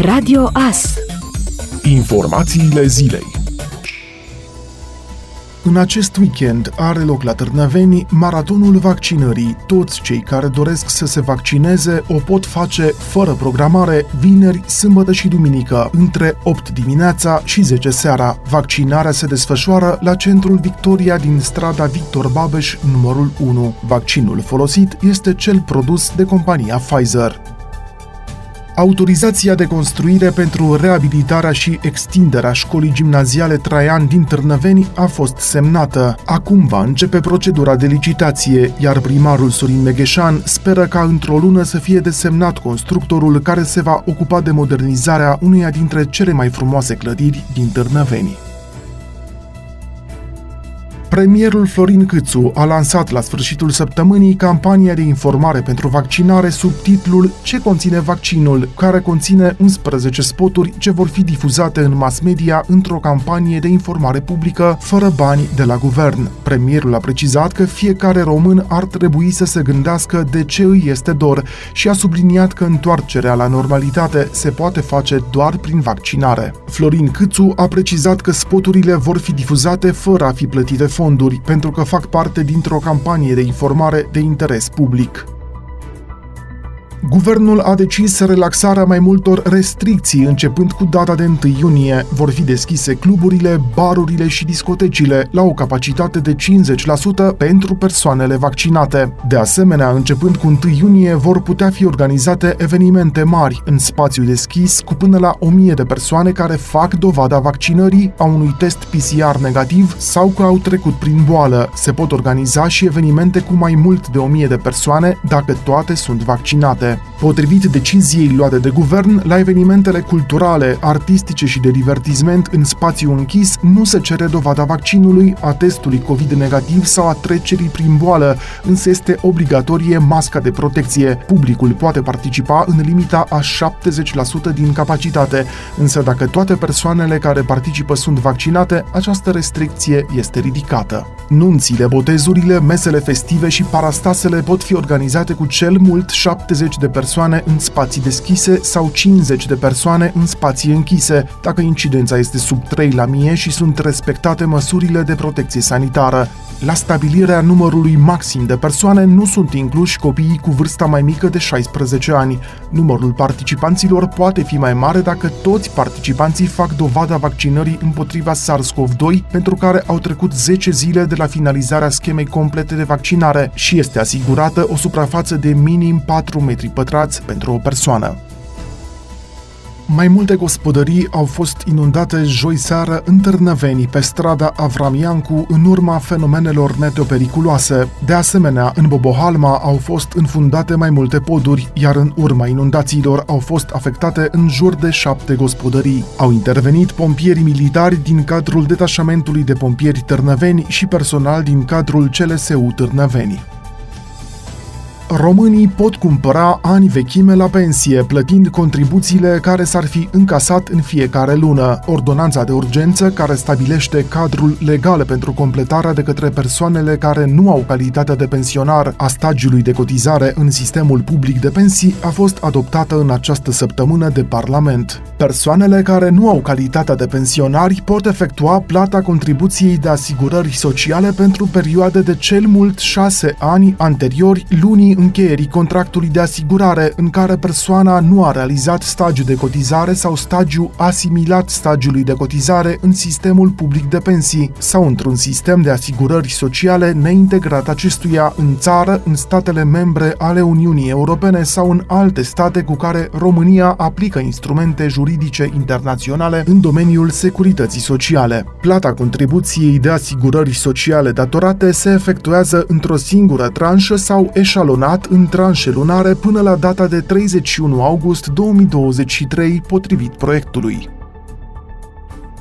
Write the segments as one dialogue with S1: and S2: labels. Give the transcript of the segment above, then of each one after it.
S1: Radio AS
S2: Informațiile zilei în acest weekend are loc la Târnăveni maratonul vaccinării. Toți cei care doresc să se vaccineze o pot face fără programare vineri, sâmbătă și duminică, între 8 dimineața și 10 seara. Vaccinarea se desfășoară la centrul Victoria din strada Victor Babeș, numărul 1. Vaccinul folosit este cel produs de compania Pfizer. Autorizația de construire pentru reabilitarea și extinderea școlii gimnaziale Traian din Târnăveni a fost semnată. Acum va începe procedura de licitație, iar primarul Sorin Megheșan speră ca într-o lună să fie desemnat constructorul care se va ocupa de modernizarea uneia dintre cele mai frumoase clădiri din Târnăveni. Premierul Florin Câțu a lansat la sfârșitul săptămânii campania de informare pentru vaccinare sub titlul Ce conține vaccinul, care conține 11 spoturi ce vor fi difuzate în mass media într-o campanie de informare publică fără bani de la guvern. Premierul a precizat că fiecare român ar trebui să se gândească de ce îi este dor și a subliniat că întoarcerea la normalitate se poate face doar prin vaccinare. Florin Câțu a precizat că spoturile vor fi difuzate fără a fi plătite fonduri fonduri pentru că fac parte dintr-o campanie de informare de interes public. Guvernul a decis relaxarea mai multor restricții începând cu data de 1 iunie. Vor fi deschise cluburile, barurile și discotecile la o capacitate de 50% pentru persoanele vaccinate. De asemenea, începând cu 1 iunie vor putea fi organizate evenimente mari în spațiu deschis cu până la 1000 de persoane care fac dovada vaccinării a unui test PCR negativ sau că au trecut prin boală. Se pot organiza și evenimente cu mai mult de 1000 de persoane dacă toate sunt vaccinate. Potrivit deciziei luate de guvern, la evenimentele culturale, artistice și de divertisment în spațiu închis nu se cere dovada vaccinului, a testului COVID negativ sau a trecerii prin boală, însă este obligatorie masca de protecție. Publicul poate participa în limita a 70% din capacitate, însă dacă toate persoanele care participă sunt vaccinate, această restricție este ridicată. Nunțile, botezurile, mesele festive și parastasele pot fi organizate cu cel mult 70 de persoane în spații deschise sau 50 de persoane în spații închise, dacă incidența este sub 3 la mie și sunt respectate măsurile de protecție sanitară. La stabilirea numărului maxim de persoane nu sunt incluși copiii cu vârsta mai mică de 16 ani. Numărul participanților poate fi mai mare dacă toți participanții fac dovada vaccinării împotriva SARS-CoV-2 pentru care au trecut 10 zile de la finalizarea schemei complete de vaccinare și este asigurată o suprafață de minim 4 metri pătrați pentru o persoană. Mai multe gospodării au fost inundate joi seară în Târnăveni, pe strada Avramiancu, în urma fenomenelor meteopericuloase. De asemenea, în Bobohalma au fost înfundate mai multe poduri, iar în urma inundațiilor au fost afectate în jur de șapte gospodării. Au intervenit pompieri militari din cadrul detașamentului de pompieri Târnăveni și personal din cadrul CLSU Târnăveni românii pot cumpăra ani vechime la pensie, plătind contribuțiile care s-ar fi încasat în fiecare lună. Ordonanța de urgență, care stabilește cadrul legal pentru completarea de către persoanele care nu au calitatea de pensionar a stagiului de cotizare în sistemul public de pensii, a fost adoptată în această săptămână de Parlament. Persoanele care nu au calitatea de pensionari pot efectua plata contribuției de asigurări sociale pentru perioade de cel mult șase ani anteriori lunii încheierii contractului de asigurare în care persoana nu a realizat stagiu de cotizare sau stagiu asimilat stagiului de cotizare în sistemul public de pensii sau într-un sistem de asigurări sociale neintegrat acestuia în țară, în statele membre ale Uniunii Europene sau în alte state cu care România aplică instrumente juridice internaționale în domeniul securității sociale. Plata contribuției de asigurări sociale datorate se efectuează într-o singură tranșă sau eșalonat pagat în tranșe lunare până la data de 31 august 2023, potrivit proiectului.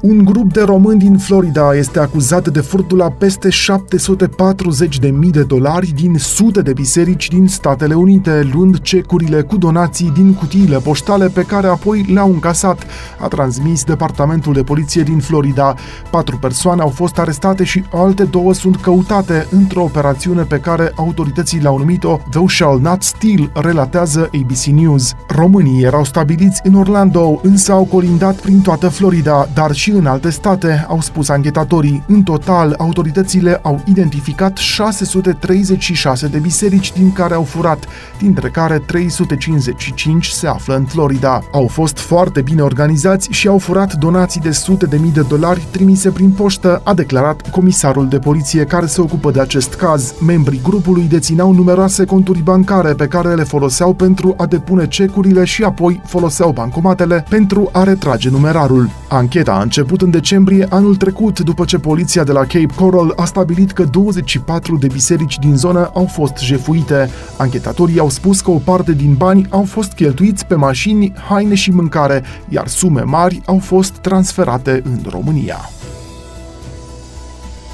S2: Un grup de români din Florida este acuzat de furtul la peste 740.000 de dolari din sute de biserici din Statele Unite, luând cecurile cu donații din cutiile poștale pe care apoi le-au încasat, a transmis Departamentul de Poliție din Florida. Patru persoane au fost arestate și alte două sunt căutate într-o operațiune pe care autoritățile au numit-o Thou Shall Not Steal, relatează ABC News. Românii erau stabiliți în Orlando, însă au colindat prin toată Florida, dar și în alte state, au spus anchetatorii. În total, autoritățile au identificat 636 de biserici din care au furat, dintre care 355 se află în Florida. Au fost foarte bine organizați și au furat donații de sute de mii de dolari trimise prin poștă, a declarat comisarul de poliție care se ocupă de acest caz. Membrii grupului dețineau numeroase conturi bancare pe care le foloseau pentru a depune cecurile și apoi foloseau bancomatele pentru a retrage numerarul. Ancheta a început început în decembrie anul trecut, după ce poliția de la Cape Coral a stabilit că 24 de biserici din zonă au fost jefuite. Anchetatorii au spus că o parte din bani au fost cheltuiți pe mașini, haine și mâncare, iar sume mari au fost transferate în România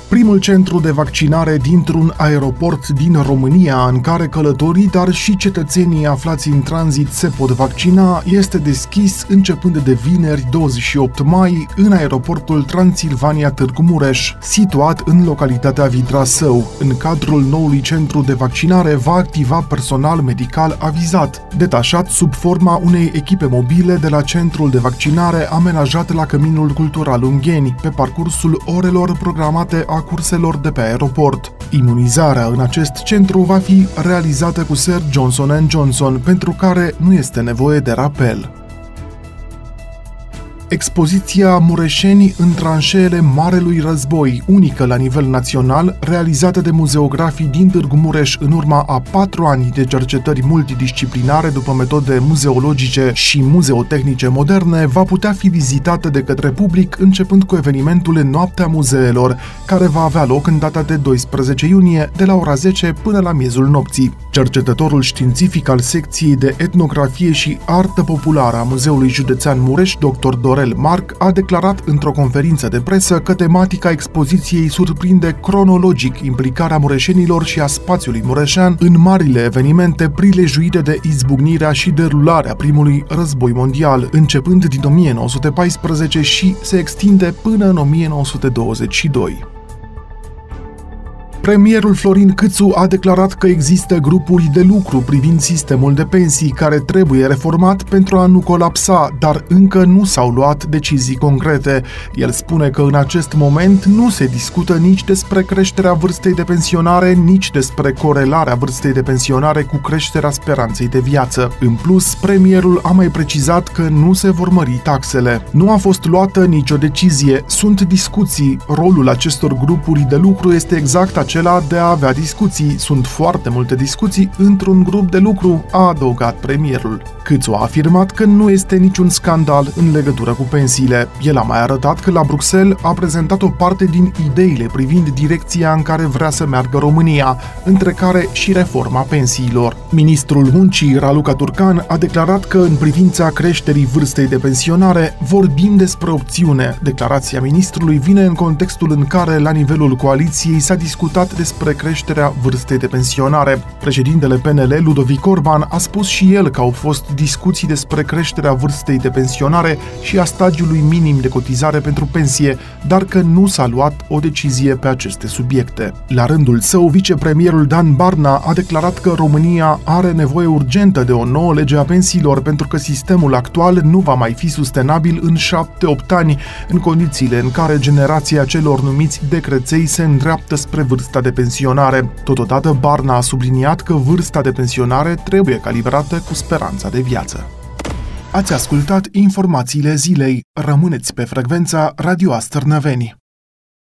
S2: primul centru de vaccinare dintr-un aeroport din România în care călătorii, dar și cetățenii aflați în tranzit se pot vaccina, este deschis începând de vineri 28 mai în aeroportul Transilvania Târgu Mureș, situat în localitatea Vidrasău. În cadrul noului centru de vaccinare va activa personal medical avizat, detașat sub forma unei echipe mobile de la centrul de vaccinare amenajat la Căminul Cultural Ungheni, pe parcursul orelor programate a curselor de pe aeroport. Imunizarea în acest centru va fi realizată cu Sir Johnson Johnson, pentru care nu este nevoie de rapel. Expoziția Mureșeni în tranșeele Marelui Război, unică la nivel național, realizată de muzeografii din Târgu Mureș în urma a patru ani de cercetări multidisciplinare după metode muzeologice și muzeotehnice moderne, va putea fi vizitată de către public începând cu evenimentul Noaptea Muzeelor, care va avea loc în data de 12 iunie, de la ora 10 până la miezul nopții. Cercetătorul științific al secției de etnografie și artă populară a Muzeului Județean Mureș, dr. Dor Dorel Marc a declarat într-o conferință de presă că tematica expoziției surprinde cronologic implicarea mureșenilor și a spațiului mureșean în marile evenimente prilejuite de izbucnirea și derularea primului război mondial, începând din 1914 și se extinde până în 1922. Premierul Florin Câțu a declarat că există grupuri de lucru privind sistemul de pensii care trebuie reformat pentru a nu colapsa, dar încă nu s-au luat decizii concrete. El spune că în acest moment nu se discută nici despre creșterea vârstei de pensionare, nici despre corelarea vârstei de pensionare cu creșterea speranței de viață. În plus, premierul a mai precizat că nu se vor mări taxele. Nu a fost luată nicio decizie, sunt discuții. Rolul acestor grupuri de lucru este exact acela acela de a avea discuții. Sunt foarte multe discuții într-un grup de lucru, a adăugat premierul. Câțu a afirmat că nu este niciun scandal în legătură cu pensiile. El a mai arătat că la Bruxelles a prezentat o parte din ideile privind direcția în care vrea să meargă România, între care și reforma pensiilor. Ministrul Muncii, Raluca Turcan, a declarat că în privința creșterii vârstei de pensionare vorbim despre opțiune. Declarația ministrului vine în contextul în care, la nivelul coaliției, s-a discutat discutat despre creșterea vârstei de pensionare. Președintele PNL, Ludovic Orban, a spus și el că au fost discuții despre creșterea vârstei de pensionare și a stagiului minim de cotizare pentru pensie, dar că nu s-a luat o decizie pe aceste subiecte. La rândul său, vicepremierul Dan Barna a declarat că România are nevoie urgentă de o nouă lege a pensiilor pentru că sistemul actual nu va mai fi sustenabil în 7-8 ani, în condițiile în care generația celor numiți decreței se îndreaptă spre vârsta vârsta de pensionare. Totodată, Barna a subliniat că vârsta de pensionare trebuie calibrată cu speranța de viață. Ați ascultat informațiile zilei. Rămâneți pe frecvența Radio Astărnăveni.